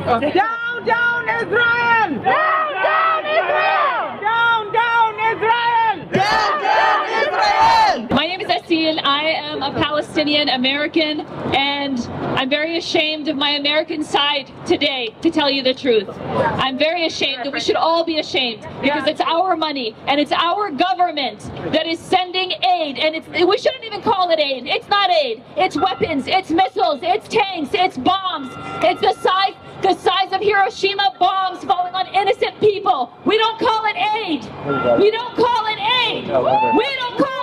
Down, down, Israel! Down, down, Israel! Down, down, Israel! Down, Palestinian American, and I'm very ashamed of my American side today, to tell you the truth. I'm very ashamed, and we should all be ashamed because it's our money and it's our government that is sending aid, and it's, we shouldn't even call it aid. It's not aid. It's weapons, it's missiles, it's tanks, it's bombs. It's the size the size of Hiroshima bombs falling on innocent people. We don't call it aid. We don't call it aid. We don't call it aid.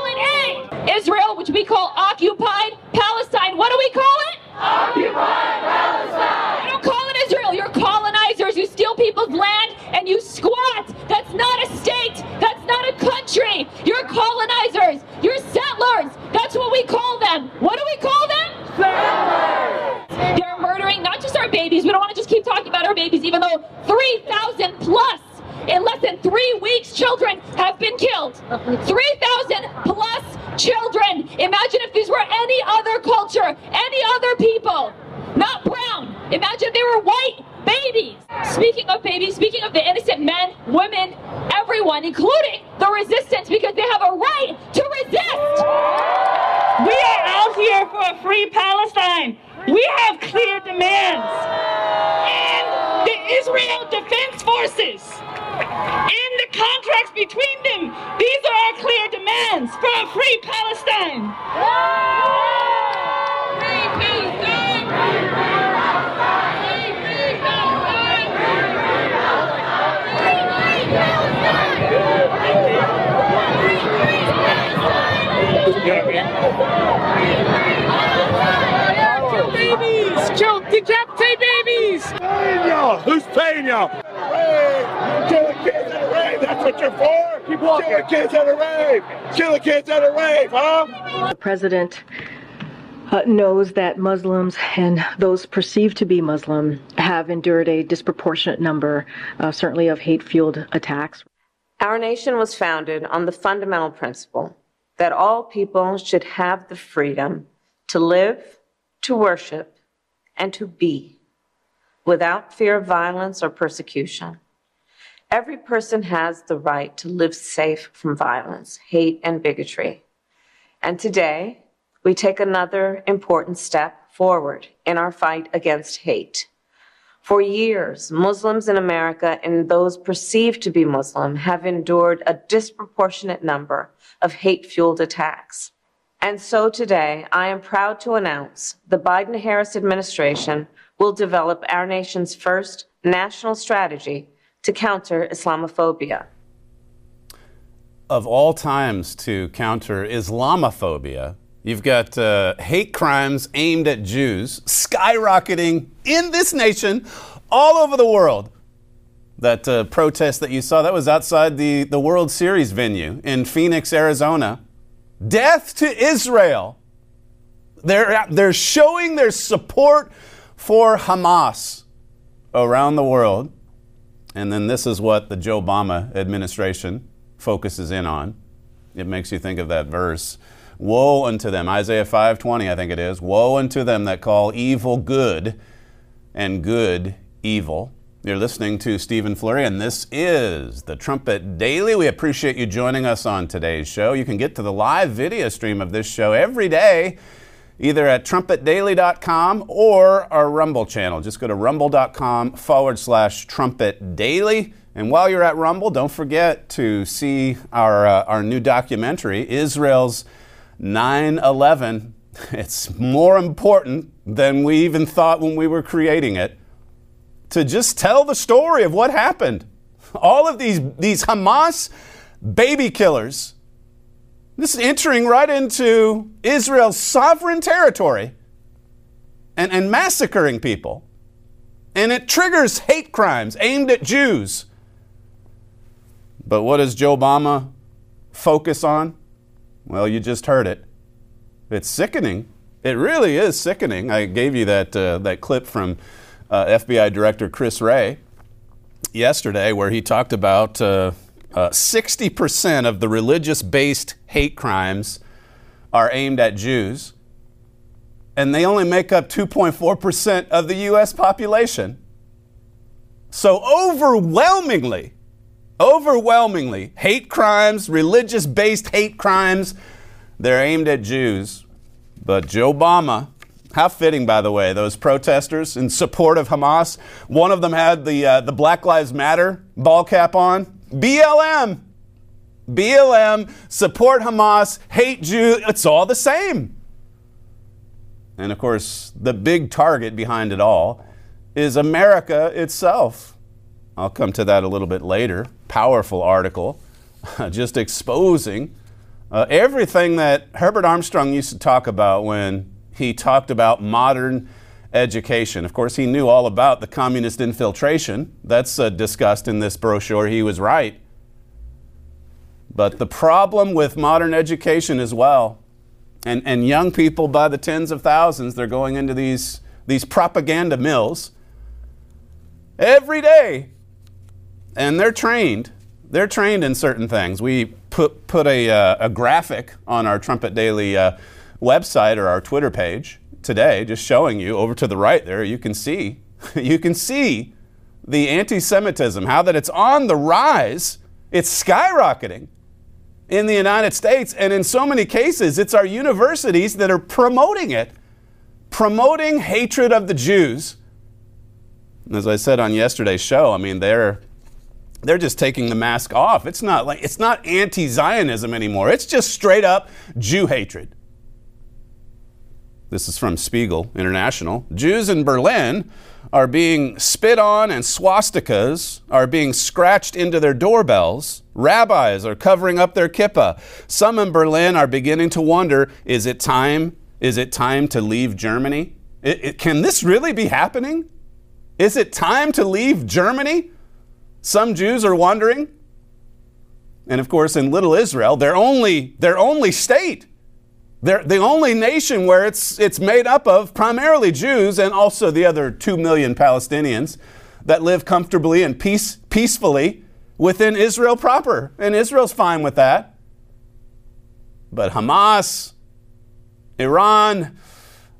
Israel, which we call occupied Palestine, what do we call it? Occupied Palestine. You don't call it Israel. You're colonizers. You steal people's land and you squat. That's not a state. That's not a country. You're colonizers. You're settlers. That's what we call them. What do we call them? Settlers. They're murdering not just our babies. We don't want to just keep talking about our babies, even though 3,000 plus in less than three weeks, children have been killed. 3,000 plus children. Imagine if these were any other culture, any other people, not brown. Imagine they were white babies. Speaking of babies, speaking of the innocent men, women, everyone, including the resistance, because they have a right to resist. We are out here for a free Palestine. We have clear demands. And the Israel Defense Forces, in the contracts between them, these are our clear demands for a free Palestine. babies! Kill, decapitate babies! paying y'all? Who's paying y'all? Rave! Kill the kids at a rave! That's what you're for? Keep walking. Kill the kids at a rave! Kill the kids at a rave, huh? The president uh, knows that Muslims and those perceived to be Muslim have endured a disproportionate number, uh, certainly, of hate fueled attacks. Our nation was founded on the fundamental principle that all people should have the freedom to live, to worship, and to be without fear of violence or persecution. Every person has the right to live safe from violence, hate, and bigotry. And today, we take another important step forward in our fight against hate. For years, Muslims in America and those perceived to be Muslim have endured a disproportionate number of hate fueled attacks. And so today, I am proud to announce the Biden Harris administration will develop our nation's first national strategy to counter Islamophobia. Of all times to counter Islamophobia, you've got uh, hate crimes aimed at Jews skyrocketing in this nation, all over the world. That uh, protest that you saw, that was outside the, the World Series venue in Phoenix, Arizona. Death to Israel. They're, they're showing their support for Hamas around the world. And then this is what the Joebama administration focuses in on. It makes you think of that verse. Woe unto them, Isaiah 5:20 I think it is. Woe unto them that call evil good and good evil. You're listening to Stephen Flurry, and this is the Trumpet Daily. We appreciate you joining us on today's show. You can get to the live video stream of this show every day, either at trumpetdaily.com or our Rumble channel. Just go to rumble.com forward slash trumpet daily. And while you're at Rumble, don't forget to see our, uh, our new documentary, Israel's 9 11. It's more important than we even thought when we were creating it to just tell the story of what happened. All of these, these Hamas baby killers This is entering right into Israel's sovereign territory and, and massacring people. And it triggers hate crimes aimed at Jews. But what does Joebama focus on? Well, you just heard it. It's sickening. It really is sickening. I gave you that, uh, that clip from uh, FBI Director Chris Wray yesterday where he talked about uh, 60% uh, of the religious based hate crimes are aimed at Jews, and they only make up 2.4% of the U.S. population. So, overwhelmingly, overwhelmingly, hate crimes, religious based hate crimes, they're aimed at Jews. But Joebama, how fitting, by the way, those protesters in support of Hamas. One of them had the, uh, the Black Lives Matter ball cap on. BLM. BLM, support Hamas, hate Jews. It's all the same. And of course, the big target behind it all is America itself. I'll come to that a little bit later. Powerful article, just exposing uh, everything that Herbert Armstrong used to talk about when he talked about modern education. Of course, he knew all about the communist infiltration. That's uh, discussed in this brochure. He was right. But the problem with modern education as well, and, and young people by the tens of thousands, they're going into these, these propaganda mills every day. And they're trained. They're trained in certain things. We put, put a, uh, a graphic on our Trumpet Daily uh, website or our Twitter page today, just showing you over to the right there, you can see, you can see the anti Semitism, how that it's on the rise, it's skyrocketing in the United States. And in so many cases, it's our universities that are promoting it, promoting hatred of the Jews. As I said on yesterday's show, I mean, they're they're just taking the mask off. It's not like it's not anti-Zionism anymore. It's just straight up Jew hatred. This is from Spiegel International. Jews in Berlin are being spit on and swastikas are being scratched into their doorbells. Rabbis are covering up their kippah. Some in Berlin are beginning to wonder, is it time? Is it time to leave Germany? It, it, can this really be happening? Is it time to leave Germany? Some Jews are wondering. And of course, in Little Israel, their only, their only state, they're the only nation where it's, it's made up of primarily Jews and also the other two million Palestinians that live comfortably and peace, peacefully within Israel proper. And Israel's fine with that. But Hamas, Iran,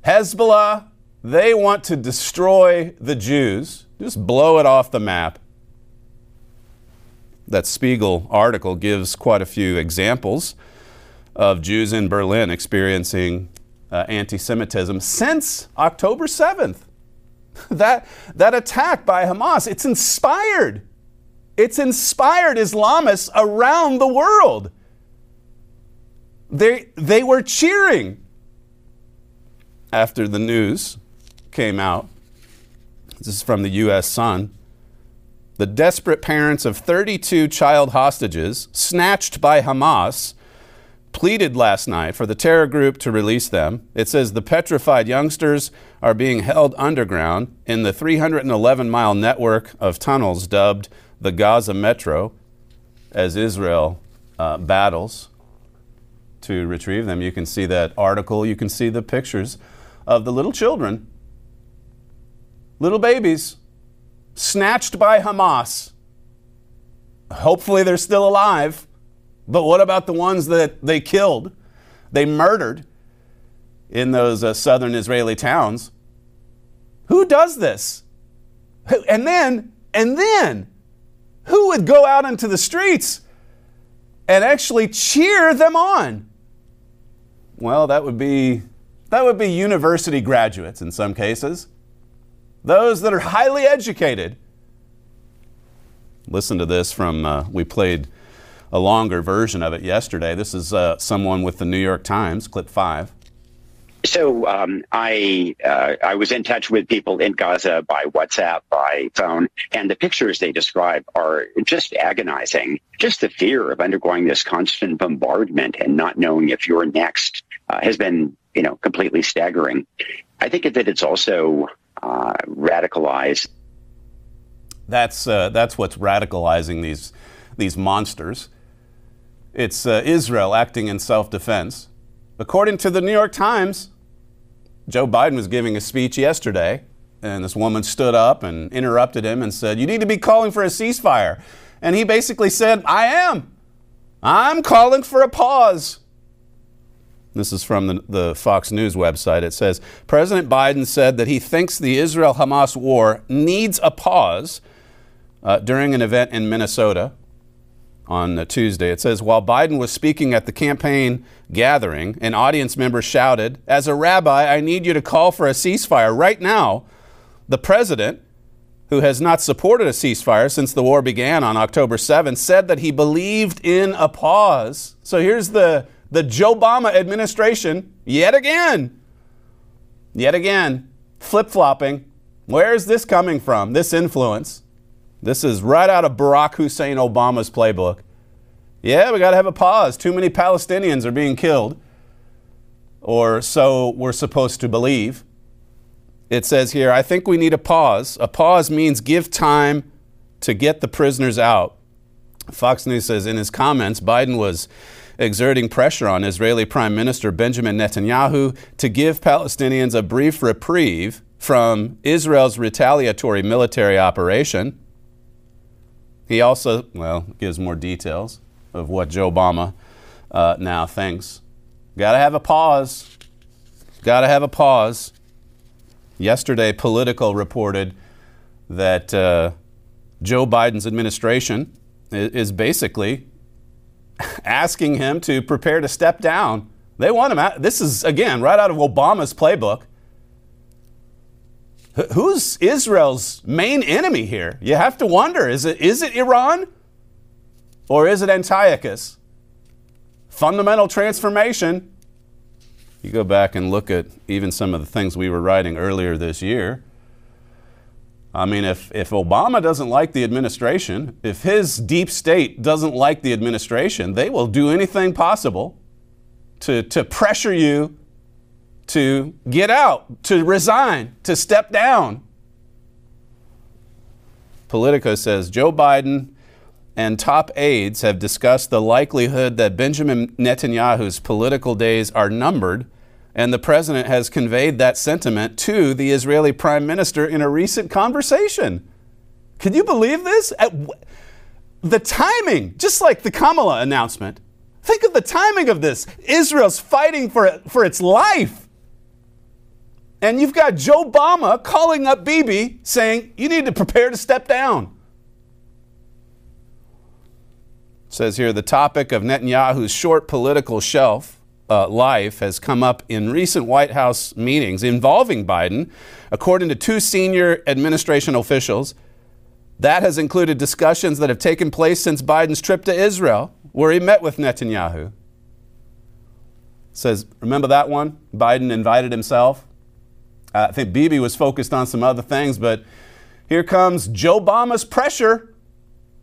Hezbollah, they want to destroy the Jews, just blow it off the map that Spiegel article gives quite a few examples of Jews in Berlin experiencing uh, anti Semitism since October 7th. that, that attack by Hamas, it's inspired. It's inspired Islamists around the world. They, they were cheering after the news came out. This is from the U.S. Sun the desperate parents of 32 child hostages snatched by Hamas pleaded last night for the terror group to release them. It says the petrified youngsters are being held underground in the 311 mile network of tunnels dubbed the Gaza Metro as Israel uh, battles to retrieve them. You can see that article, you can see the pictures of the little children, little babies snatched by Hamas. Hopefully they're still alive. But what about the ones that they killed? They murdered in those uh, southern Israeli towns. Who does this? And then, and then, who would go out into the streets and actually cheer them on? Well, that would be that would be university graduates in some cases those that are highly educated. Listen to this from, uh, we played a longer version of it yesterday. This is uh, someone with the New York Times, clip five. So um, I uh, I was in touch with people in Gaza by WhatsApp, by phone, and the pictures they describe are just agonizing. Just the fear of undergoing this constant bombardment and not knowing if you're next uh, has been, you know, completely staggering. I think that it's also uh, radicalized. That's uh, that's what's radicalizing these these monsters. It's uh, Israel acting in self-defense. According to the New York Times, Joe Biden was giving a speech yesterday, and this woman stood up and interrupted him and said, You need to be calling for a ceasefire. And he basically said, I am. I'm calling for a pause. This is from the, the, Fox News website. It says President Biden said that he thinks the Israel Hamas war needs a pause uh, during an event in Minnesota on uh, Tuesday. It says while Biden was speaking at the campaign gathering, an audience member shouted, As a rabbi, I need you to call for a ceasefire right now. The president, who has not supported a ceasefire since the war began on October 7, said that he believed in a pause. So here's the, the Joebama administration yet again. Yet again, flip flopping. Where is this coming from? This influence. This is right out of Barack Hussein Obama's playbook. Yeah, we got to have a pause. Too many Palestinians are being killed, or so we're supposed to believe. It says here, I think we need a pause. A pause means give time to get the prisoners out. Fox News says in his comments, Biden was exerting pressure on Israeli Prime Minister Benjamin Netanyahu to give Palestinians a brief reprieve from Israel's retaliatory military operation. He also, well, gives more details of what Joebama uh, now thinks. Got to have a pause. Got to have a pause. Yesterday, Politico reported that uh, Joe Biden's administration is basically asking him to prepare to step down. They want him out. This is, again, right out of Obama's playbook. Who's Israel's main enemy here? You have to wonder is it, is it Iran or is it Antiochus? Fundamental transformation. You go back and look at even some of the things we were writing earlier this year. I mean, if, if Obama doesn't like the administration, if his deep state doesn't like the administration, they will do anything possible to, to pressure you to get out, to resign, to step down. Politico says Joe Biden and top aides have discussed the likelihood that Benjamin Netanyahu's political days are numbered, and the president has conveyed that sentiment to the Israeli prime minister in a recent conversation. Can you believe this? At, the timing, just like the Kamala announcement, think of the timing of this. Israel's fighting for, for its life. And you've got Joebama calling up Bibi saying, you need to prepare to step down. It says here the topic of Netanyahu's short political shelf uh, life has come up in recent White House meetings involving Biden. According to two senior administration officials, that has included discussions that have taken place since Biden's trip to Israel, where he met with Netanyahu. It says, remember that one? Biden invited himself. I think Bibi was focused on some other things, but here comes Joebama's pressure.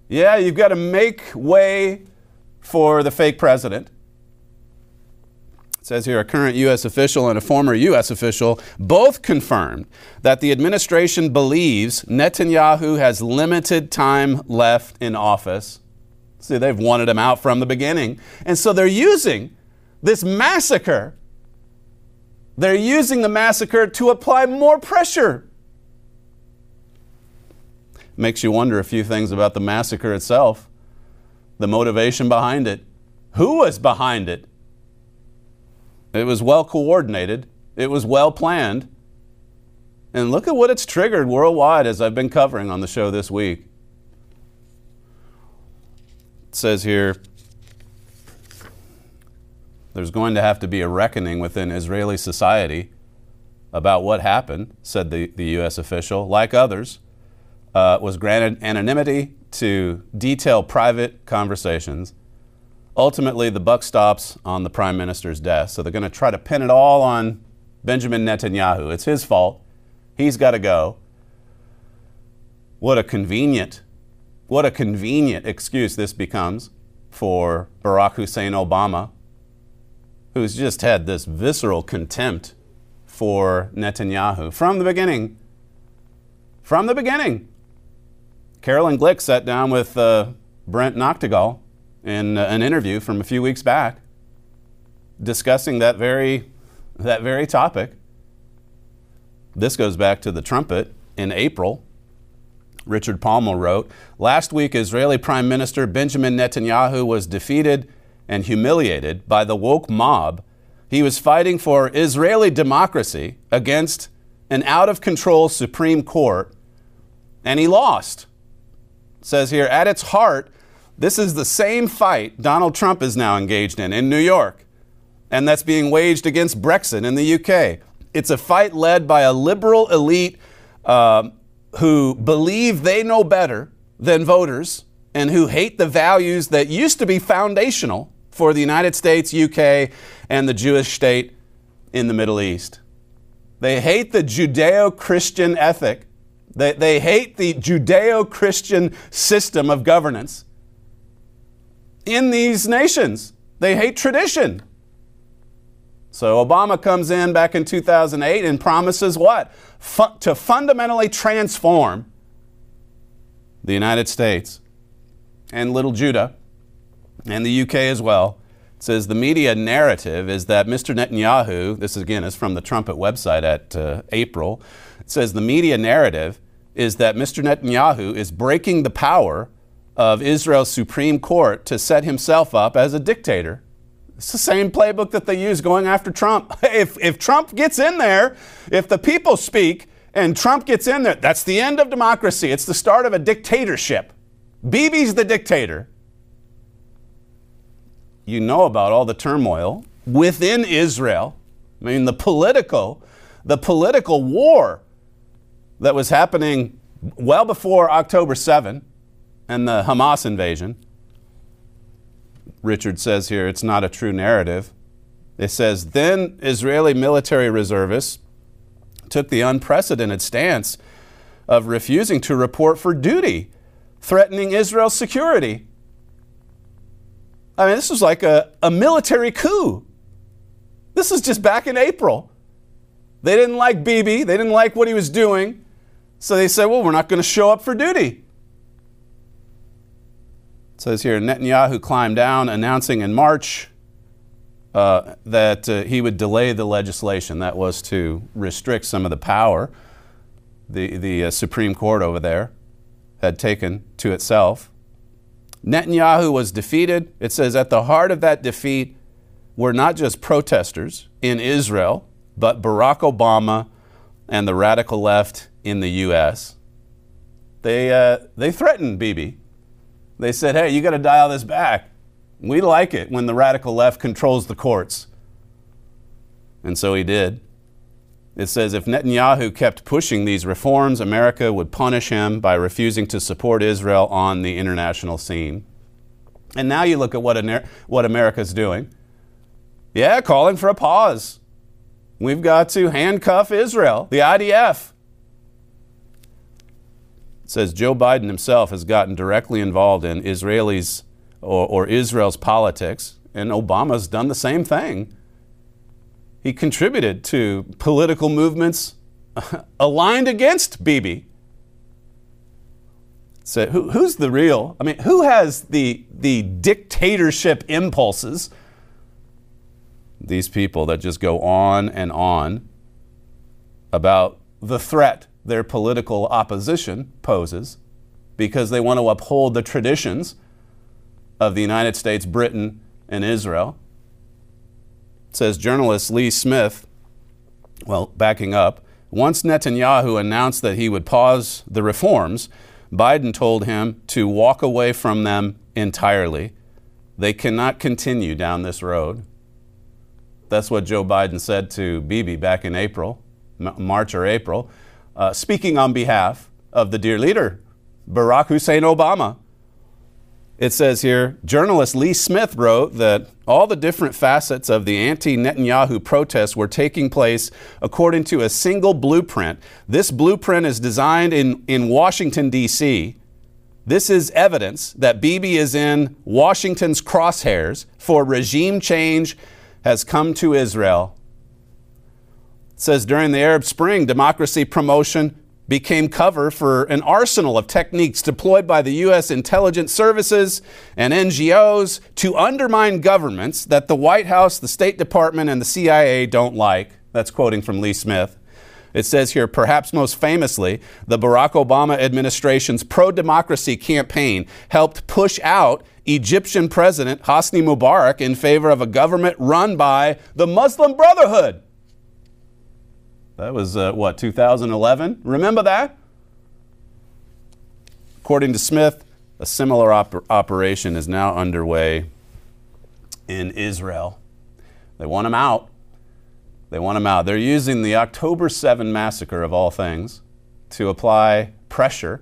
Yeah, you've got to make way for the fake president. It says here a current U.S. official and a former U.S. official both confirmed that the administration believes Netanyahu has limited time left in office. See, they've wanted him out from the beginning. And so they're using this massacre they're using the massacre to apply more pressure. Makes you wonder a few things about the massacre itself, the motivation behind it. Who was behind it? It was well coordinated, it was well planned. And look at what it's triggered worldwide, as I've been covering on the show this week. It says here there's going to have to be a reckoning within Israeli society about what happened, said the, the U.S. official. Like others, uh, was granted anonymity to detail private conversations. Ultimately, the buck stops on the prime minister's desk. So they're going to try to pin it all on Benjamin Netanyahu. It's his fault. He's got to go. What a convenient, what a convenient excuse this becomes for Barack Hussein Obama, who's just had this visceral contempt for Netanyahu from the beginning. From the beginning. Caroline Glick sat down with uh, Brent Nagtegaal in uh, an interview from a few weeks back discussing that very, that very topic. This goes back to the trumpet in April. Richard Palmer wrote Last week, Israeli Prime Minister Benjamin Netanyahu was defeated and humiliated by the woke mob. He was fighting for Israeli democracy against an out of control Supreme Court, and he lost. It says here, at its heart, this is the same fight Donald Trump is now engaged in in New York, and that's being waged against Brexit in the UK. It's a fight led by a liberal elite uh, who believe they know better than voters and who hate the values that used to be foundational for the United States, UK, and the Jewish state in the Middle East. They hate the Judeo Christian ethic. They, they hate the Judeo Christian system of governance in these nations. They hate tradition. So Obama comes in back in 2008 and promises what? Fu- to fundamentally transform the United States and little Judah and the UK as well. It says the media narrative is that Mr. Netanyahu, this again is from the Trumpet website at uh, April, it says the media narrative is that Mr. Netanyahu is breaking the power of Israel's Supreme Court to set himself up as a dictator. It's the same playbook that they use going after Trump. If, if Trump gets in there, if the people speak and Trump gets in there, that's the end of democracy. It's the start of a dictatorship. Bibi's the dictator. You know about all the turmoil within Israel. I mean, the political, the political war that was happening well before October 7 and the Hamas invasion. Richard says here it's not a true narrative. It says then Israeli military reservists took the unprecedented stance of refusing to report for duty, threatening Israel's security. I mean, this was like a, a military coup. This is just back in April. They didn't like Bibi, they didn't like what he was doing, so they said, well, we're not going to show up for duty. It says here Netanyahu climbed down, announcing in March uh, that uh, he would delay the legislation that was to restrict some of the power the, the uh, Supreme Court over there had taken to itself. Netanyahu was defeated. It says at the heart of that defeat were not just protesters in Israel, but Barack Obama and the radical left in the U.S. They, uh, they threatened Bibi they said, hey, you got to dial this back. We like it when the radical left controls the courts. And so he did. It says if Netanyahu kept pushing these reforms, America would punish him by refusing to support Israel on the international scene. And now you look at what, what America's doing. Yeah, calling for a pause. We've got to handcuff Israel, the IDF. It says Joe Biden himself has gotten directly involved in Israelis or, or Israel's politics, and Obama's done the same thing. He contributed to political movements aligned against Bibi. So who, who's the real? I mean, who has the the dictatorship impulses? These people that just go on and on about the threat their political opposition poses because they want to uphold the traditions of the United States, Britain, and Israel. Says journalist Lee Smith, well, backing up, once Netanyahu announced that he would pause the reforms, Biden told him to walk away from them entirely. They cannot continue down this road. That's what Joe Biden said to Bibi back in April, March or April uh, speaking on behalf of the dear leader, Barack Hussein Obama. It says here journalist Lee Smith wrote that all the different facets of the anti Netanyahu protests were taking place according to a single blueprint. This blueprint is designed in, in Washington, D.C. This is evidence that Bibi is in Washington's crosshairs for regime change has come to Israel. It says during the Arab Spring, democracy promotion became cover for an arsenal of techniques deployed by the U.S. intelligence services and NGOs to undermine governments that the White House, the State Department, and the CIA don't like. That's quoting from Lee Smith. It says here, perhaps most famously, the Barack Obama administration's pro democracy campaign helped push out Egyptian President Hosni Mubarak in favor of a government run by the Muslim Brotherhood. That was, uh, what, 2011? Remember that? According to Smith, a similar op- operation is now underway in Israel. They want him out. They want him out. They're using the October 7 massacre, of all things, to apply pressure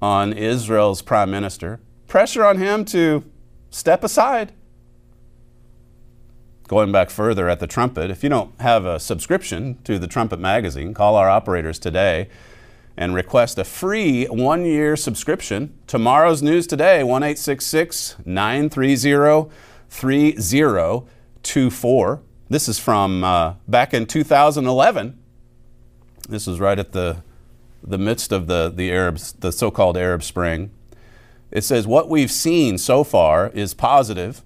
on Israel's prime minister, pressure on him to step aside Going back further at the Trumpet, if you don't have a subscription to the Trumpet magazine, call our operators today and request a free one year subscription. Tomorrow's news today, 1 930 3024. This is from uh, back in 2011. This is right at the, the midst of the, the Arabs, the so called Arab Spring. It says, What we've seen so far is positive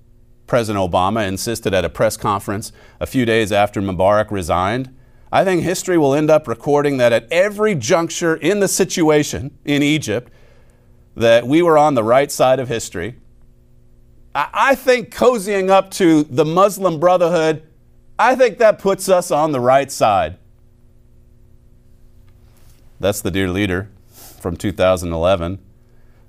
President Obama insisted at a press conference a few days after Mubarak resigned. I think history will end up recording that at every juncture in the situation in Egypt, that we were on the right side of history. I think cozying up to the Muslim Brotherhood, I think that puts us on the right side. That's the dear leader from 2011. It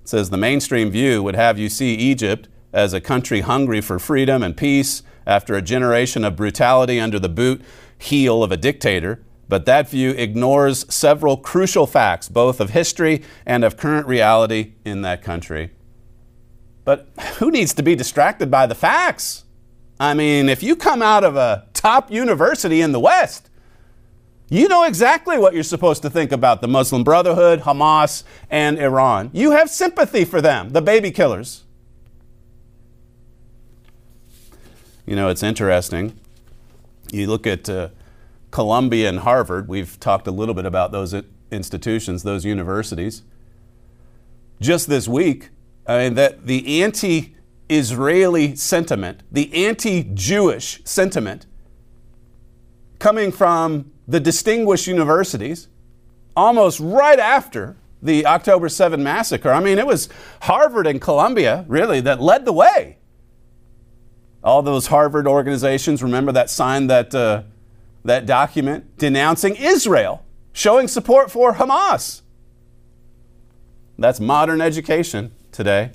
says the mainstream view would have you see Egypt as a country hungry for freedom and peace after a generation of brutality under the boot heel of a dictator. But that view ignores several crucial facts, both of history and of current reality in that country. But who needs to be distracted by the facts? I mean, if you come out of a top university in the West, you know exactly what you're supposed to think about the Muslim Brotherhood, Hamas, and Iran. You have sympathy for them, the baby killers. You know, it's interesting. You look at uh, Columbia and Harvard, we've talked a little bit about those institutions, those universities. Just this week, I mean, that the anti Israeli sentiment, the anti Jewish sentiment coming from the distinguished universities almost right after the October 7 massacre. I mean, it was Harvard and Columbia really that led the way all those Harvard organizations, remember that signed that, uh, that document denouncing Israel, showing support for Hamas. That's modern education today.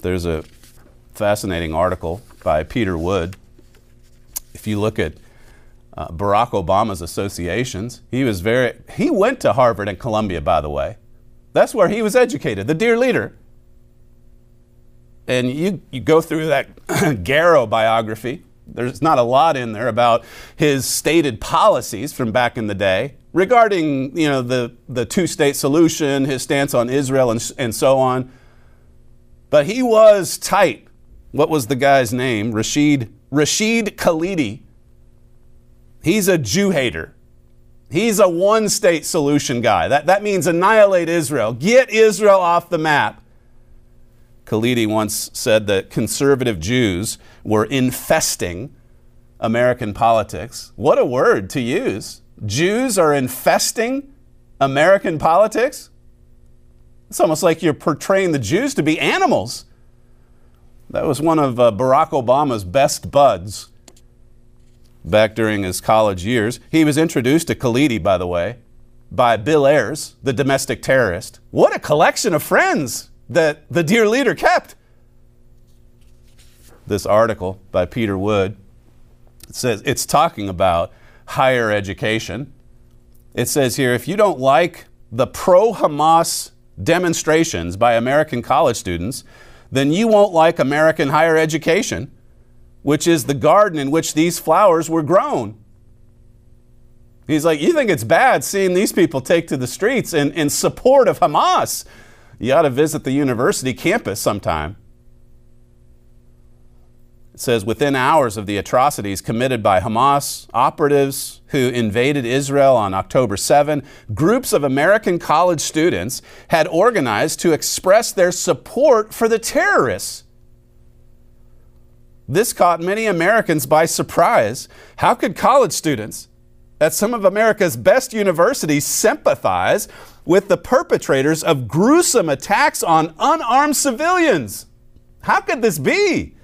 There's a fascinating article by Peter Wood. If you look at uh, Barack Obama's associations, he was very, he went to Harvard and Columbia, by the way. That's where he was educated, the dear leader and you, you go through that Garrow biography. There's not a lot in there about his stated policies from back in the day regarding you know, the, the two state solution, his stance on Israel, and, and so on. But he was tight. What was the guy's name? Rashid, Rashid Khalidi. He's a Jew hater. He's a one state solution guy. That, that means annihilate Israel, get Israel off the map. Khalidi once said that conservative Jews were infesting American politics. What a word to use. Jews are infesting American politics? It's almost like you're portraying the Jews to be animals. That was one of uh, Barack Obama's best buds back during his college years. He was introduced to Khalidi, by the way, by Bill Ayers, the domestic terrorist. What a collection of friends that the dear leader kept. This article by Peter Wood it says it's talking about higher education. It says here if you don't like the pro Hamas demonstrations by American college students, then you won't like American higher education, which is the garden in which these flowers were grown. He's like, You think it's bad seeing these people take to the streets in, in support of Hamas? You ought to visit the university campus sometime. It says within hours of the atrocities committed by Hamas operatives who invaded Israel on October 7, groups of American college students had organized to express their support for the terrorists. This caught many Americans by surprise. How could college students at some of America's best universities sympathize with the perpetrators of gruesome attacks on unarmed civilians? How could this be?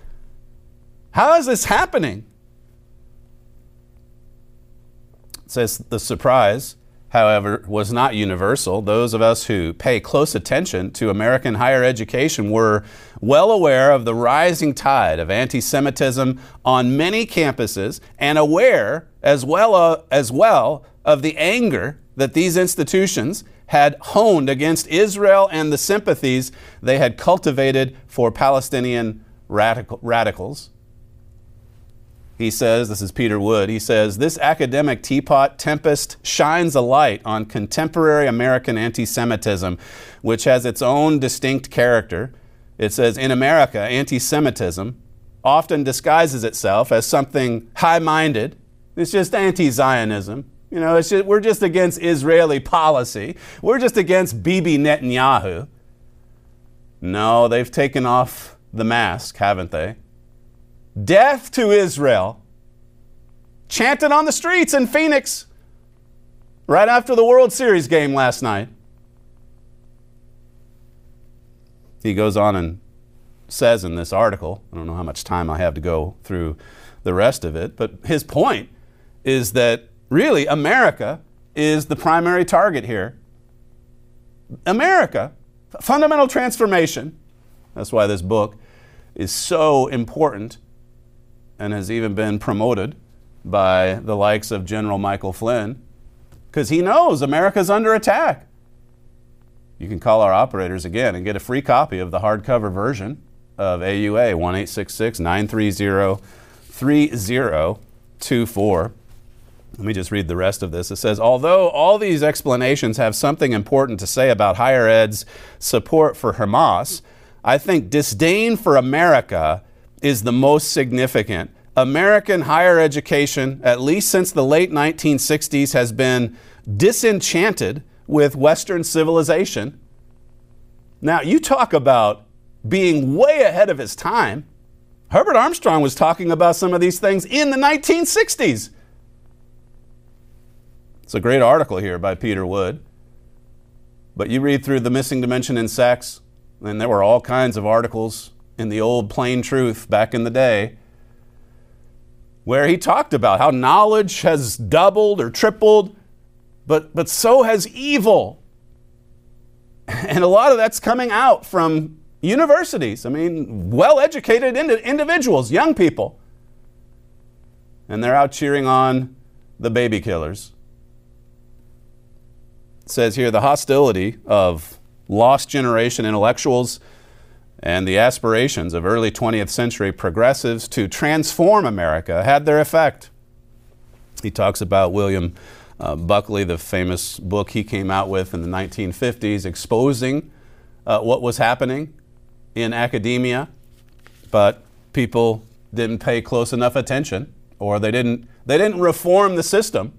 How is this happening? It says the surprise, however, was not universal. Those of us who pay close attention to American higher education were well aware of the rising tide of anti Semitism on many campuses and aware as well, uh, as well of the anger that these institutions had honed against Israel and the sympathies they had cultivated for Palestinian radical, radicals. He says, this is Peter Wood, he says, this academic teapot tempest shines a light on contemporary American anti Semitism, which has its own distinct character. It says, in America, anti Semitism often disguises itself as something high minded. It's just anti Zionism. You know, just, we're just against Israeli policy. We're just against Bibi Netanyahu. No, they've taken off the mask, haven't they? Death to Israel. Chanted on the streets in Phoenix right after the World Series game last night. He goes on and says in this article, I don't know how much time I have to go through the rest of it, but his point is that really America is the primary target here. America, fundamental transformation. That's why this book is so important and has even been promoted by the likes of General Michael Flynn because he knows America's under attack. You can call our operators again and get a free copy of the hardcover version of AUA 1 930 3024. Let me just read the rest of this. It says, although all these explanations have something important to say about higher ed's support for Hamas, I think disdain for America is the most significant. American higher education, at least since the late 1960s, has been disenchanted with Western civilization. Now, you talk about being way ahead of his time. Herbert Armstrong was talking about some of these things in the 1960s. It's a great article here by Peter Wood. But you read through The Missing Dimension in Sex, and there were all kinds of articles in the old Plain Truth back in the day, where he talked about how knowledge has doubled or tripled, but, but so has evil. And a lot of that's coming out from universities. I mean, well educated individuals, young people. And they're out cheering on the baby killers. It says here the hostility of lost generation intellectuals and the aspirations of early 20th century progressives to transform America had their effect. He talks about William uh, Buckley, the famous book he came out with in the 1950s, exposing uh, what was happening in academia, but people didn't pay close enough attention, or they didn't, they didn't reform the system.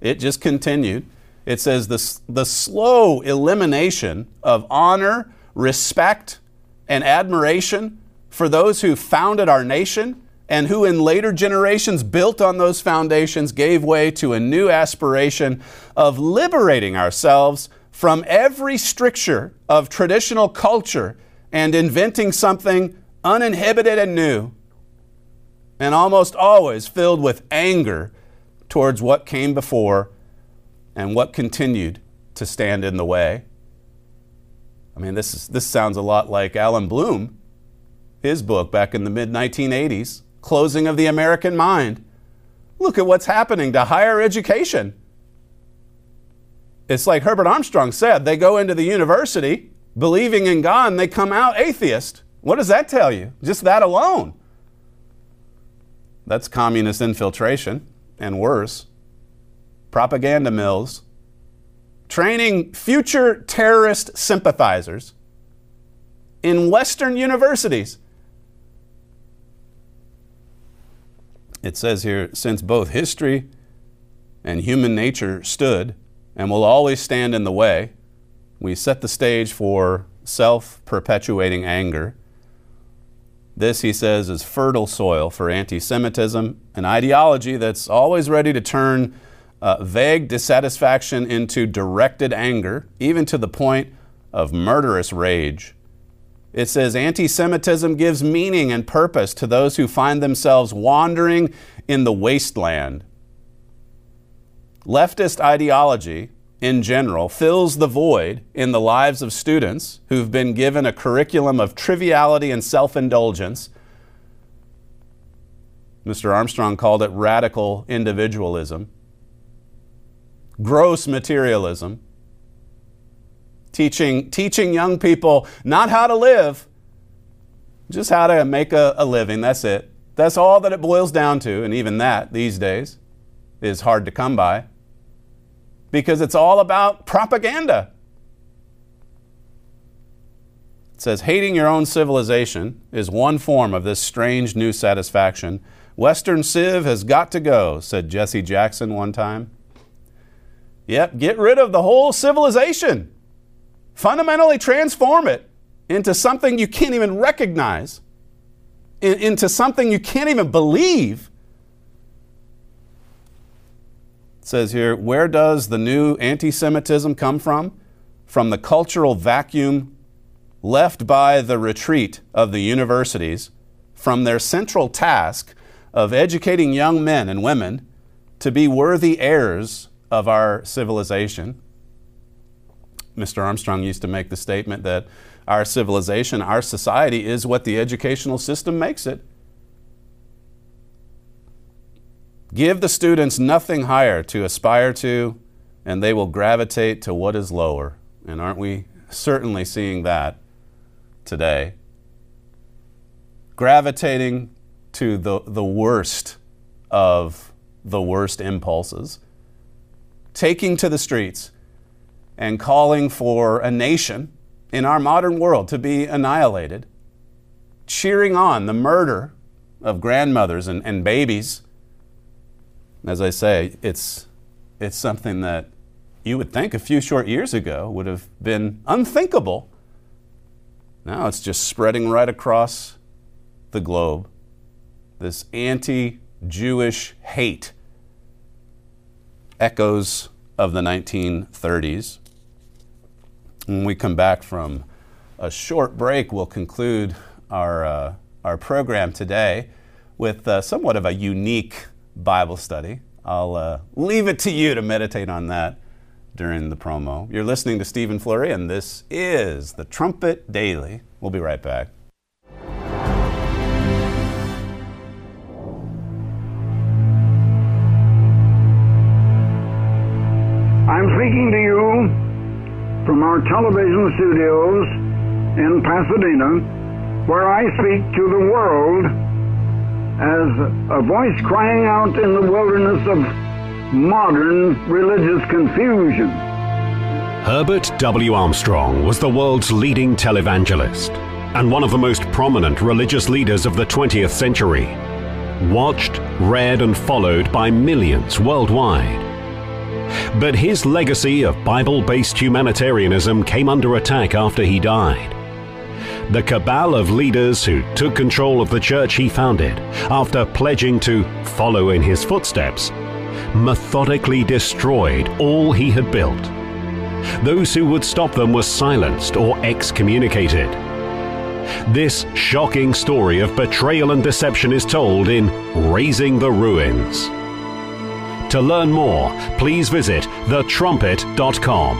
It just continued. It says the, the slow elimination of honor, respect, and admiration for those who founded our nation and who in later generations built on those foundations gave way to a new aspiration of liberating ourselves from every stricture of traditional culture and inventing something uninhibited and new, and almost always filled with anger towards what came before and what continued to stand in the way. I mean, this, is, this sounds a lot like Allan Bloom, his book back in the mid 1980s, Closing of the American Mind. Look at what's happening to higher education. It's like Herbert Armstrong said they go into the university believing in God and they come out atheist. What does that tell you? Just that alone. That's communist infiltration and worse. Propaganda mills training future terrorist sympathizers in Western universities. It says here since both history and human nature stood and will always stand in the way, we set the stage for self perpetuating anger. This, he says, is fertile soil for anti Semitism, an ideology that's always ready to turn uh, vague dissatisfaction into directed anger, even to the point of murderous rage. It says anti Semitism gives meaning and purpose to those who find themselves wandering in the wasteland. Leftist ideology, in general, fills the void in the lives of students who've been given a curriculum of triviality and self indulgence. Mr. Armstrong called it radical individualism, gross materialism teaching, teaching young people not how to live, just how to make a, a living. That's it. That's all that it boils down to. And even that these days is hard to come by because it's all about propaganda. It says, hating your own civilization is one form of this strange new satisfaction. Western Civ has got to go, said Jesse Jackson one time. Yep, get rid of the whole civilization fundamentally transform it into something you can't even recognize, in, into something you can't even believe. It says here, where does the new anti Semitism come from? From the cultural vacuum left by the retreat of the universities from their central task of educating young men and women to be worthy heirs of our civilization. Mr. Armstrong used to make the statement that our civilization, our society, is what the educational system makes it. Give the students nothing higher to aspire to, and they will gravitate to what is lower. And aren't we certainly seeing that today? Gravitating to the, the worst of the worst impulses, taking to the streets and calling for a nation in our modern world to be annihilated, cheering on the murder of grandmothers and, and babies. As I say, it's, it's something that you would think a few short years ago would have been unthinkable. Now it's just spreading right across the globe. This anti Jewish hate echoes of the 1930s. When we come back from a short break, we'll conclude our, uh, our program today with uh, somewhat of a unique Bible study. I'll uh, leave it to you to meditate on that during the promo. You're listening to Stephen Flurry, and this is the Trumpet Daily. We'll be right back. Speaking to you from our television studios in Pasadena, where I speak to the world as a voice crying out in the wilderness of modern religious confusion. Herbert W. Armstrong was the world's leading televangelist and one of the most prominent religious leaders of the 20th century. Watched, read, and followed by millions worldwide. But his legacy of Bible based humanitarianism came under attack after he died. The cabal of leaders who took control of the church he founded after pledging to follow in his footsteps methodically destroyed all he had built. Those who would stop them were silenced or excommunicated. This shocking story of betrayal and deception is told in Raising the Ruins. To learn more, please visit thetrumpet.com.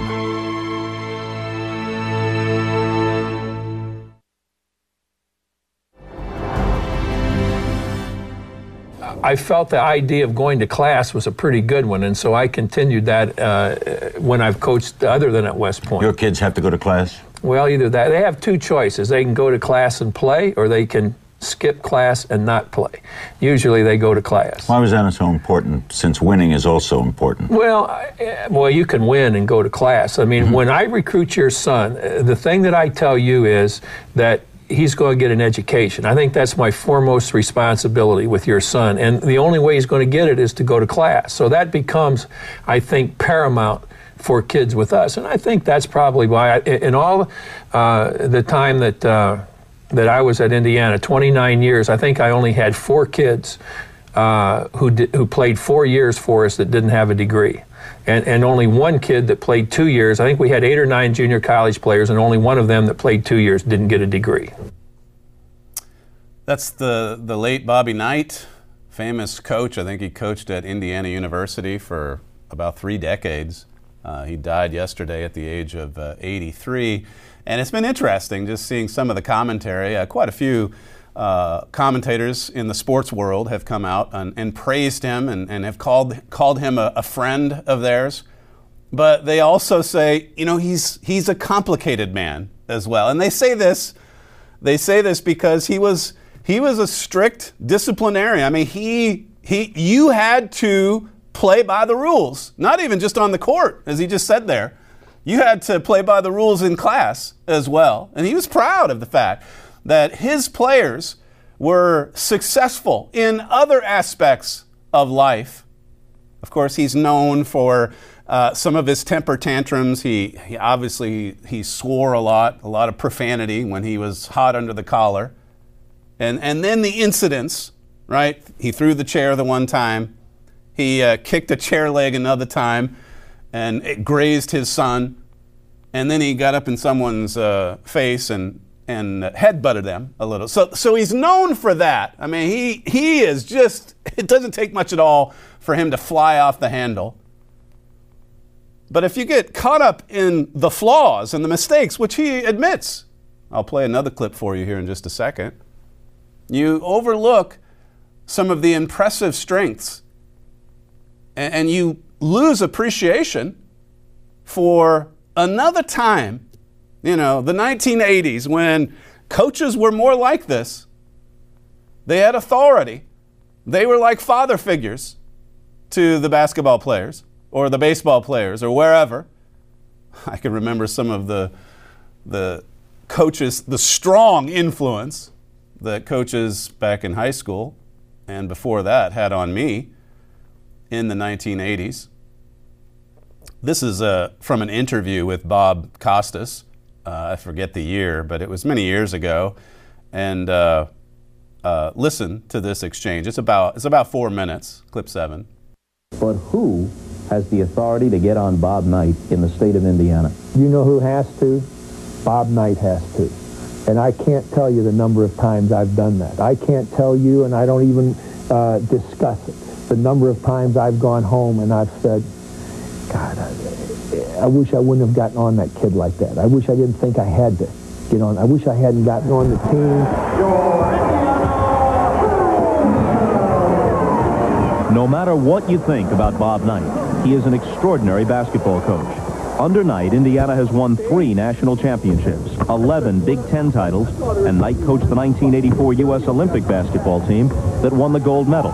I felt the idea of going to class was a pretty good one, and so I continued that uh, when I've coached other than at West Point. Your kids have to go to class? Well, either that. They have two choices. They can go to class and play, or they can skip class and not play. Usually they go to class. Why was that so important, since winning is also important? Well, I, well, you can win and go to class. I mean, mm-hmm. when I recruit your son, uh, the thing that I tell you is that he's going to get an education. I think that's my foremost responsibility with your son. And the only way he's going to get it is to go to class. So that becomes, I think, paramount for kids with us. And I think that's probably why, I, in all uh, the time that, uh, that I was at Indiana, 29 years, I think I only had four kids uh, who, who played four years for us that didn't have a degree and, and only one kid that played two years. I think we had eight or nine junior college players, and only one of them that played two years didn't get a degree. That's the, the late Bobby Knight, famous coach. I think he coached at Indiana University for about three decades. Uh, he died yesterday at the age of uh, 83. And it's been interesting just seeing some of the commentary. Uh, quite a few uh, commentators in the sports world have come out and, and praised him and, and, have called, called him a, a, friend of theirs. But they also say, you know, he's, he's a complicated man as well. And they say this, they say this because he was, he was a strict disciplinarian. I mean, he, he, you had to play by the rules, not even just on the court, as he just said there. You had to play by the rules in class as well. And he was proud of the fact that his players were successful in other aspects of life. Of course, he's known for uh, some of his temper tantrums. He, he obviously he swore a lot, a lot of profanity when he was hot under the collar, and and then the incidents. Right, he threw the chair the one time. He uh, kicked a chair leg another time, and it grazed his son. And then he got up in someone's uh, face and and headbutted them a little. So, so he's known for that. I mean, he, he is just, it doesn't take much at all for him to fly off the handle. But if you get caught up in the flaws and the mistakes, which he admits, I'll play another clip for you here in just a second, you overlook some of the impressive strengths and, you lose appreciation for another time you know, the 1980s when coaches were more like this. They had authority. They were like father figures to the basketball players or the baseball players or wherever. I can remember some of the, the coaches, the strong influence that coaches back in high school and before that had on me in the 1980s. This is uh, from an interview with Bob Costas uh, I forget the year, but it was many years ago. And uh, uh, listen to this exchange. It's about, it's about four minutes, clip seven. But who has the authority to get on Bob Knight in the state of Indiana? You know who has to? Bob Knight has to. And I can't tell you the number of times I've done that. I can't tell you, and I don't even uh, discuss it, the number of times I've gone home and I've said, God, I, wish I wouldn't have gotten on that kid like that. I wish I didn't think I had to get on. I wish I hadn't gotten on the team. No matter what you think about Bob Knight, he is an extraordinary basketball coach. Under Knight, Indiana has won three national championships, 11 Big Ten titles, and Knight coached the 1984 U.S. Olympic basketball team that won the gold medal.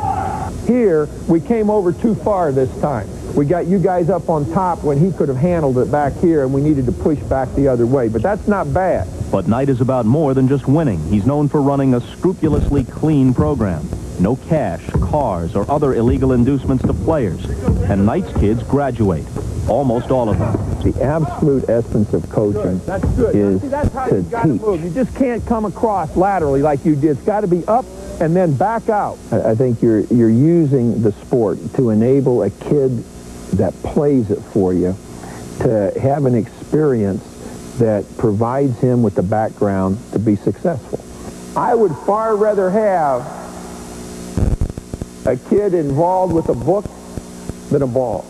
Here, we came over too far this time. We got you guys up on top when he could have handled it back here, and we needed to push back the other way. But that's not bad. But Knight is about more than just winning. He's known for running a scrupulously clean program. No cash, cars, or other illegal inducements to players. And Knight's kids graduate. Almost all of them. The absolute essence of coaching that's good. is See, that's how to you teach. Move. You just can't come across laterally like you did. It's got to be up and then back out. I think you're you're using the sport to enable a kid that plays it for you to have an experience that provides him with the background to be successful. I would far rather have a kid involved with a book than a ball.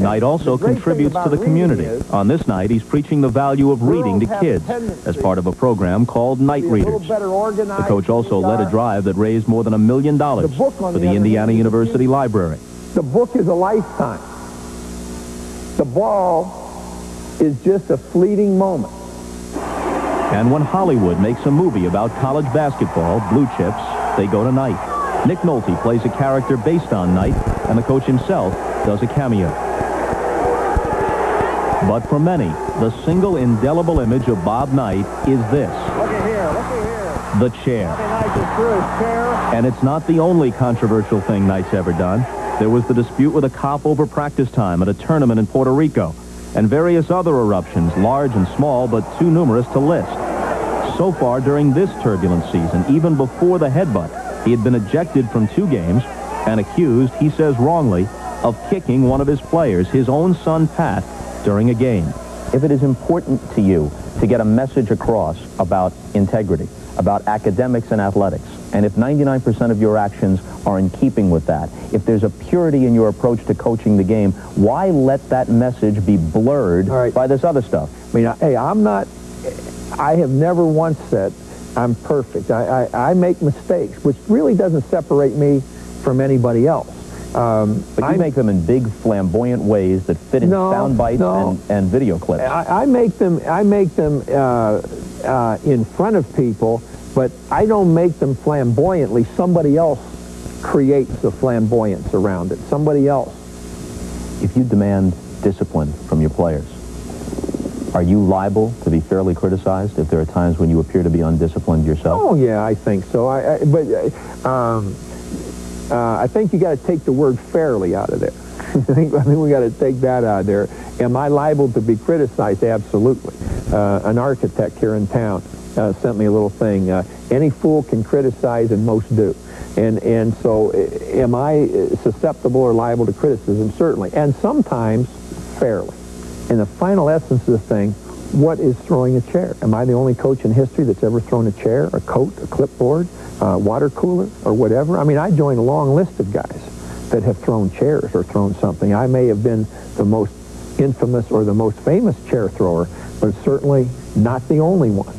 Knight also contributes to the community. On this night, he's preaching the value of reading to kids as part of a program called Night Readers. The coach also led a drive that raised more than a million dollars for the Indiana University Library. The book is a lifetime. The ball is just a fleeting moment. And when Hollywood makes a movie about college basketball, Blue Chips, they go to Knight. Nick Nolte plays a character based on Knight, and the coach himself does a cameo. But for many, the single indelible image of Bob Knight is this. Look at here, look at here. The chair. Knight just threw his chair. And it's not the only controversial thing Knight's ever done. There was the dispute with a cop over practice time at a tournament in Puerto Rico, and various other eruptions, large and small, but too numerous to list. So far during this turbulent season, even before the headbutt, he had been ejected from two games and accused, he says wrongly, of kicking one of his players, his own son Pat, during a game. If it is important to you to get a message across about integrity, about academics and athletics, and if 99% of your actions are in keeping with that, if there's a purity in your approach to coaching the game, why let that message be blurred right. by this other stuff? I mean, hey, I'm not, I have never once said I'm perfect. I, I, I make mistakes, which really doesn't separate me from anybody else. Um, but you I, make them in big, flamboyant ways that fit in no, sound bites no. and, and video clips. I, I make them. I make them uh, uh, in front of people, but I don't make them flamboyantly. Somebody else creates the flamboyance around it. Somebody else. If you demand discipline from your players, are you liable to be fairly criticized if there are times when you appear to be undisciplined yourself? Oh yeah, I think so. I, I but uh, um, uh, I think you got to take the word fairly out of there. I think, we got to take that out of there. Am I liable to be criticized? Absolutely. Uh, an architect here in town uh, sent me a little thing. Uh, any fool can criticize, and most do. And and so, am I susceptible or liable to criticism? Certainly, and sometimes fairly. And the final essence of the thing, what is throwing a chair? Am I the only coach in history that's ever thrown a chair, a coat, a clipboard, a water cooler, or whatever? I mean, I joined a long list of guys that have thrown chairs or thrown something. I may have been the most infamous or the most famous chair thrower, but certainly not the only one.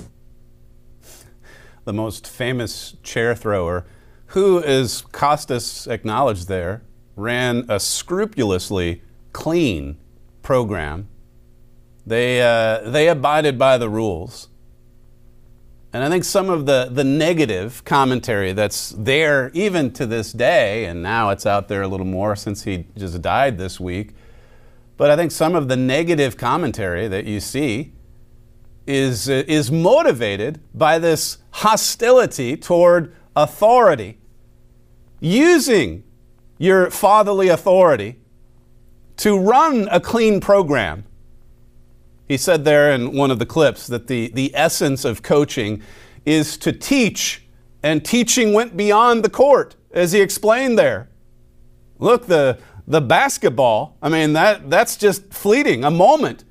The most famous chair thrower, who, as Costas acknowledged there, ran a scrupulously clean program they, uh, they abided by the rules. And I think some of the, the negative commentary that's there even to this day, and now it's out there a little more since he just died this week, but I think some of the negative commentary that you see is, uh, is motivated by this hostility toward authority, using your fatherly authority to run a clean program he said there in one of the clips that the, the essence of coaching is to teach, and teaching went beyond the court, as he explained there. Look, the, the basketball, I mean, that, that's just fleeting, a moment.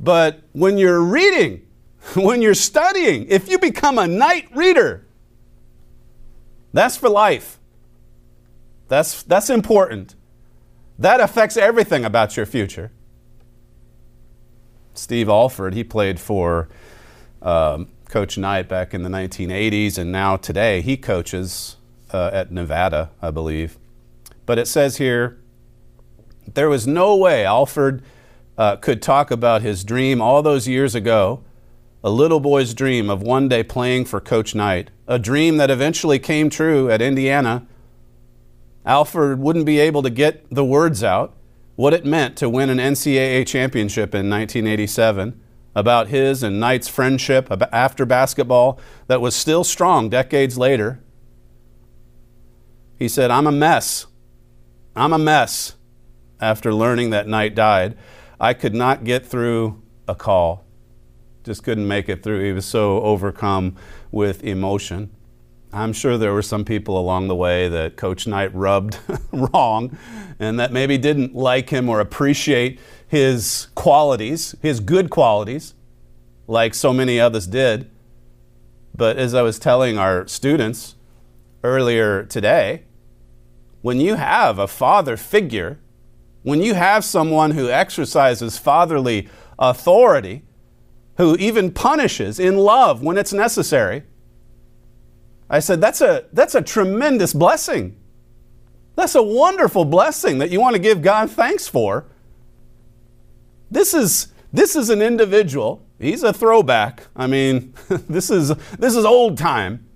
But when you're reading, when you're studying, if you become a night reader, that's for life. That's, that's important. That affects everything about your future. Steve Alford, he played for um, Coach Knight back in the 1980s, and now today he coaches uh, at Nevada, I believe. But it says here there was no way Alford uh, could talk about his dream all those years ago, a little boy's dream of one day playing for Coach Knight, a dream that eventually came true at Indiana. Alford wouldn't be able to get the words out what it meant to win an NCAA championship in 1987, about his and Knight's friendship after basketball that was still strong decades later. He said, I'm a mess. I'm a mess. After learning that Knight died, I could not get through a call. Just couldn't make it through. He was so overcome with emotion. I'm sure there were some people along the way that Coach Knight rubbed wrong and that maybe didn't like him or appreciate his qualities, his good qualities, like so many others did. But as I was telling our students earlier today, when you have a father figure when you have someone who exercises fatherly authority, who even punishes in love when it's necessary, I said, that's a, that's a tremendous blessing. That's a wonderful blessing that you want to give God thanks for. This is, this is an individual. He's a throwback. I mean, this is, this is old time.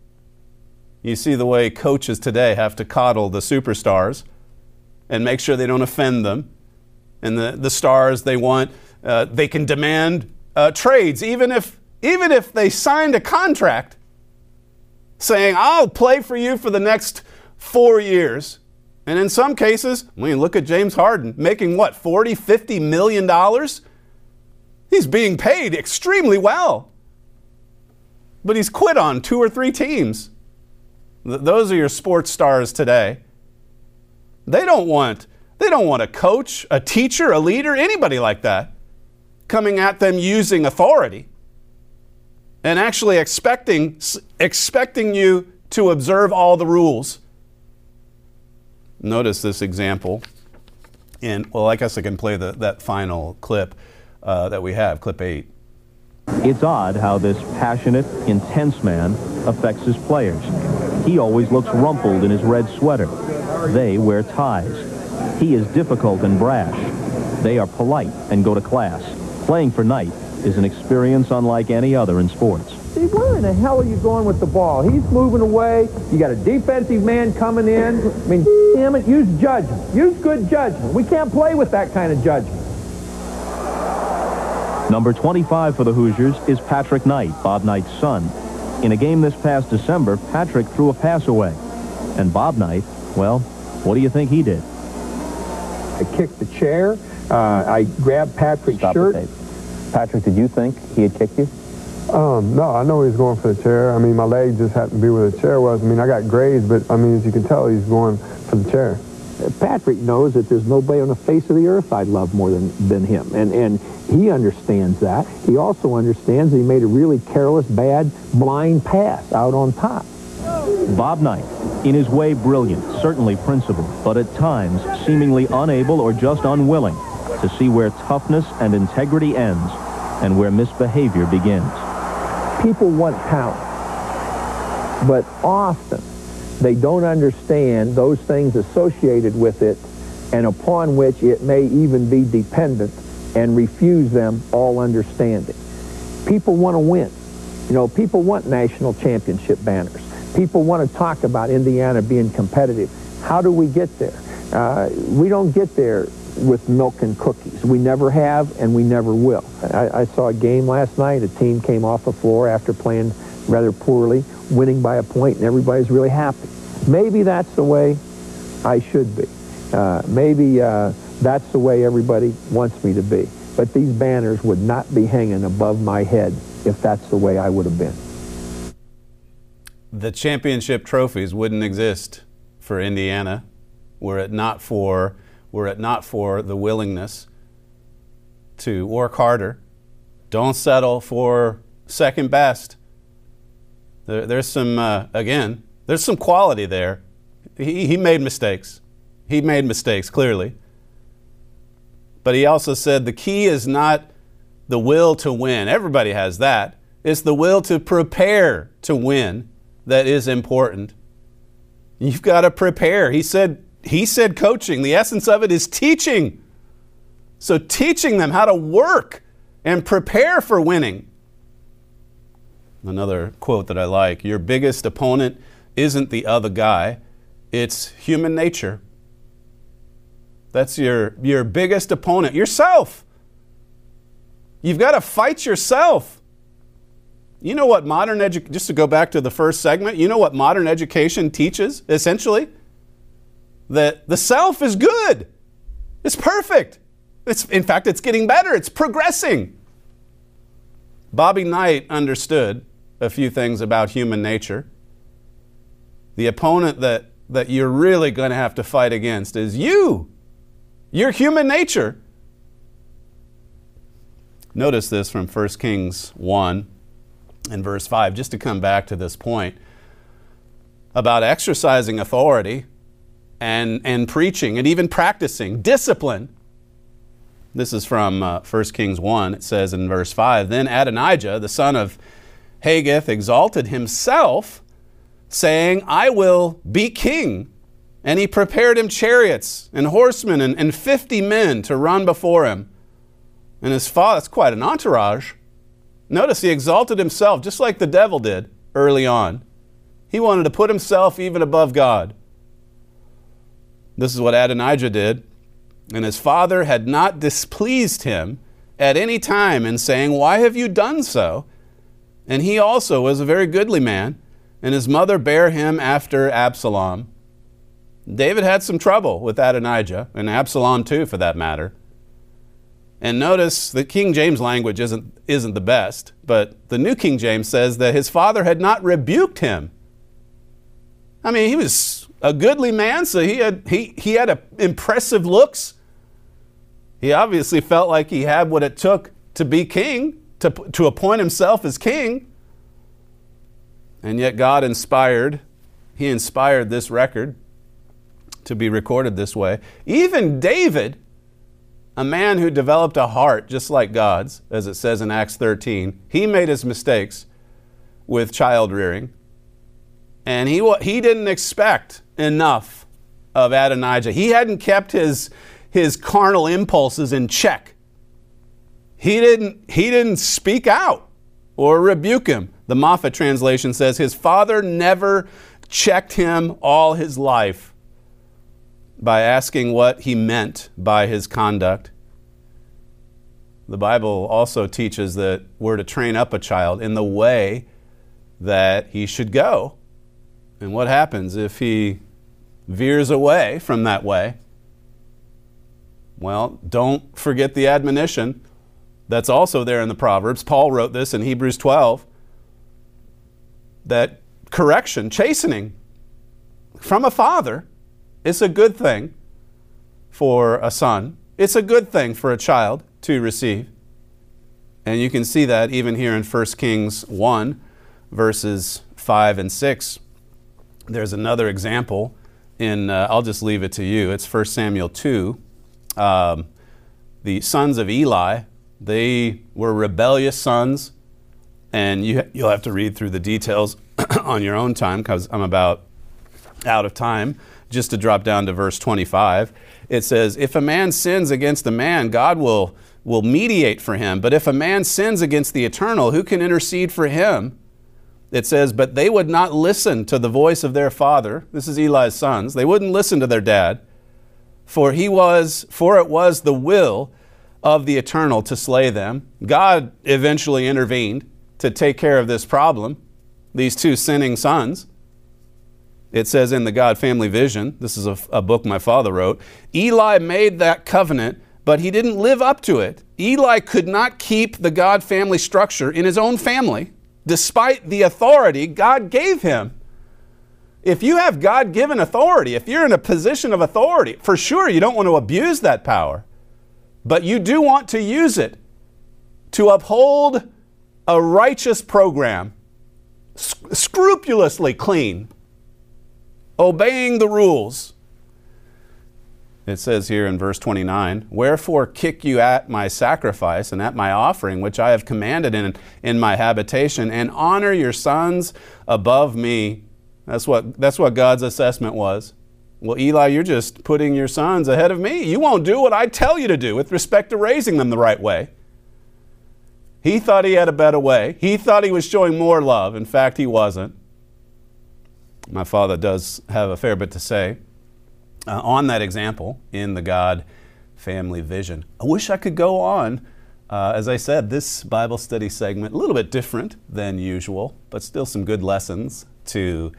You see the way coaches today have to coddle the superstars and make sure they don't offend them. And the, the stars they want, uh, they can demand uh, trades, even if, even if they signed a contract saying, I'll play for you for the next four years. And in some cases, I mean, look at James Harden making what, 40, 50 million dollars? He's being paid extremely well. But he's quit on two or three teams. Th- those are your sports stars today. They don't want they don't want a coach, a teacher, a leader, anybody like that coming at them using authority and actually expecting expecting you to observe all the rules. Notice this example. And well, I guess I can play the, that final clip uh, that we have, clip eight. It's odd how this passionate, intense man affects his players. He always looks rumpled in his red sweater. They wear ties. He is difficult and brash. They are polite and go to class. Playing for Knight is an experience unlike any other in sports. Steve, where in the hell are you going with the ball? He's moving away. You got a defensive man coming in. I mean, damn it, use judgment. Use good judgment. We can't play with that kind of judgment. Number 25 for the Hoosiers is Patrick Knight, Bob Knight's son. In a game this past December, Patrick threw a pass away. And Bob Knight, well, what do you think he did? I kicked the chair. Uh, I grabbed Patrick's Stop shirt. The tape. Patrick, did you think he had kicked you? Um, no, I know he was going for the chair. I mean, my leg just happened to be where the chair was. I mean, I got grazed, but I mean, as you can tell, he's going for the chair. Patrick knows that there's nobody on the face of the earth I'd love more than, than him. And, and he understands that. He also understands that he made a really careless, bad, blind pass out on top. Bob Knight, in his way brilliant, certainly principled, but at times seemingly unable or just unwilling to see where toughness and integrity ends and where misbehavior begins. People want power, but often they don't understand those things associated with it and upon which it may even be dependent and refuse them all understanding. People want to win. You know, people want national championship banners. People want to talk about Indiana being competitive. How do we get there? Uh, we don't get there with milk and cookies. We never have, and we never will. I, I saw a game last night. A team came off the floor after playing rather poorly, winning by a point, and everybody's really happy. Maybe that's the way I should be. Uh, maybe uh, that's the way everybody wants me to be. But these banners would not be hanging above my head if that's the way I would have been. The championship trophies wouldn't exist for Indiana were it not for were it not for the willingness to work harder. Don't settle for second best. There, there's some uh, again. There's some quality there. He, he made mistakes. He made mistakes clearly. But he also said the key is not the will to win. Everybody has that. It's the will to prepare to win that is important. You've got to prepare. He said he said coaching. The essence of it is teaching. So teaching them how to work and prepare for winning. Another quote that I like, your biggest opponent isn't the other guy, it's human nature. That's your, your biggest opponent, yourself. You've got to fight yourself. You know what modern education, just to go back to the first segment, you know what modern education teaches, essentially? That the self is good. It's perfect. It's, in fact, it's getting better. It's progressing. Bobby Knight understood a few things about human nature. The opponent that, that you're really going to have to fight against is you, your human nature. Notice this from 1 Kings 1 and verse 5, just to come back to this point about exercising authority and, and preaching and even practicing discipline. This is from uh, 1 Kings 1. It says in verse 5 Then Adonijah, the son of Haggith, exalted himself, saying, I will be king. And he prepared him chariots and horsemen and, and 50 men to run before him. And his father, that's quite an entourage. Notice he exalted himself just like the devil did early on. He wanted to put himself even above God. This is what Adonijah did. And his father had not displeased him at any time in saying, Why have you done so? And he also was a very goodly man, and his mother bare him after Absalom. David had some trouble with Adonijah, and Absalom too, for that matter. And notice the King James language isn't, isn't the best, but the New King James says that his father had not rebuked him. I mean, he was a goodly man, so he had, he, he had a, impressive looks. He obviously felt like he had what it took to be king, to, to appoint himself as king. And yet God inspired, he inspired this record to be recorded this way. Even David, a man who developed a heart just like God's, as it says in Acts 13, he made his mistakes with child rearing. And he, he didn't expect enough of Adonijah. He hadn't kept his, his carnal impulses in check. He didn't, he didn't speak out or rebuke him. The Moffat translation says his father never checked him all his life by asking what he meant by his conduct. The Bible also teaches that we're to train up a child in the way that he should go. And what happens if he veers away from that way? Well, don't forget the admonition that's also there in the Proverbs. Paul wrote this in Hebrews 12 that correction, chastening from a father it's a good thing for a son. It's a good thing for a child to receive. And you can see that even here in 1 Kings 1, verses 5 and 6. There's another example in, uh, I'll just leave it to you. It's 1 Samuel 2. Um, the sons of Eli, they were rebellious sons. And you, you'll have to read through the details on your own time because I'm about out of time just to drop down to verse 25, it says, If a man sins against a man, God will, will mediate for him. But if a man sins against the eternal, who can intercede for him? It says, But they would not listen to the voice of their father. This is Eli's sons. They wouldn't listen to their dad. For he was, for it was the will of the eternal to slay them. God eventually intervened to take care of this problem, these two sinning sons. It says in the God Family Vision, this is a, a, book my father wrote, Eli made that covenant, but he didn't live up to it. Eli could not keep the God family structure in his own family, despite the authority God gave him. If you have God given authority, if you're in a position of authority, for sure you don't want to abuse that power, but you do want to use it to uphold a righteous program, sc- scrupulously clean obeying the rules. It says here in verse 29 Wherefore kick you at my sacrifice and at my offering, which I have commanded in, in my habitation, and honor your sons above me. That's what, that's what God's assessment was. Well, Eli, you're just putting your sons ahead of me. You won't do what I tell you to do with respect to raising them the right way. He thought he had a better way. He thought he was showing more love. In fact, he wasn't my father does have a fair bit to say uh, on that example in the God family vision. I wish I could go on. Uh, as I said, this Bible study segment, a little bit different than usual, but still some good lessons to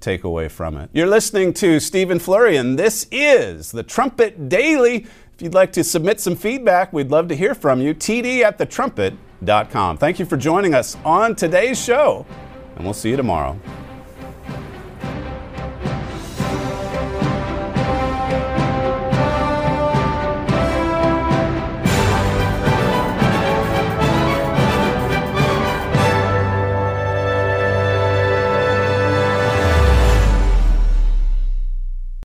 take away from it. You're listening to Stephen Flurry, and this is the Trumpet Daily. If you'd like to submit some feedback, we'd love to hear from you. TD at thetrumpet.com. Thank you for joining us on today's show, and we'll see you tomorrow.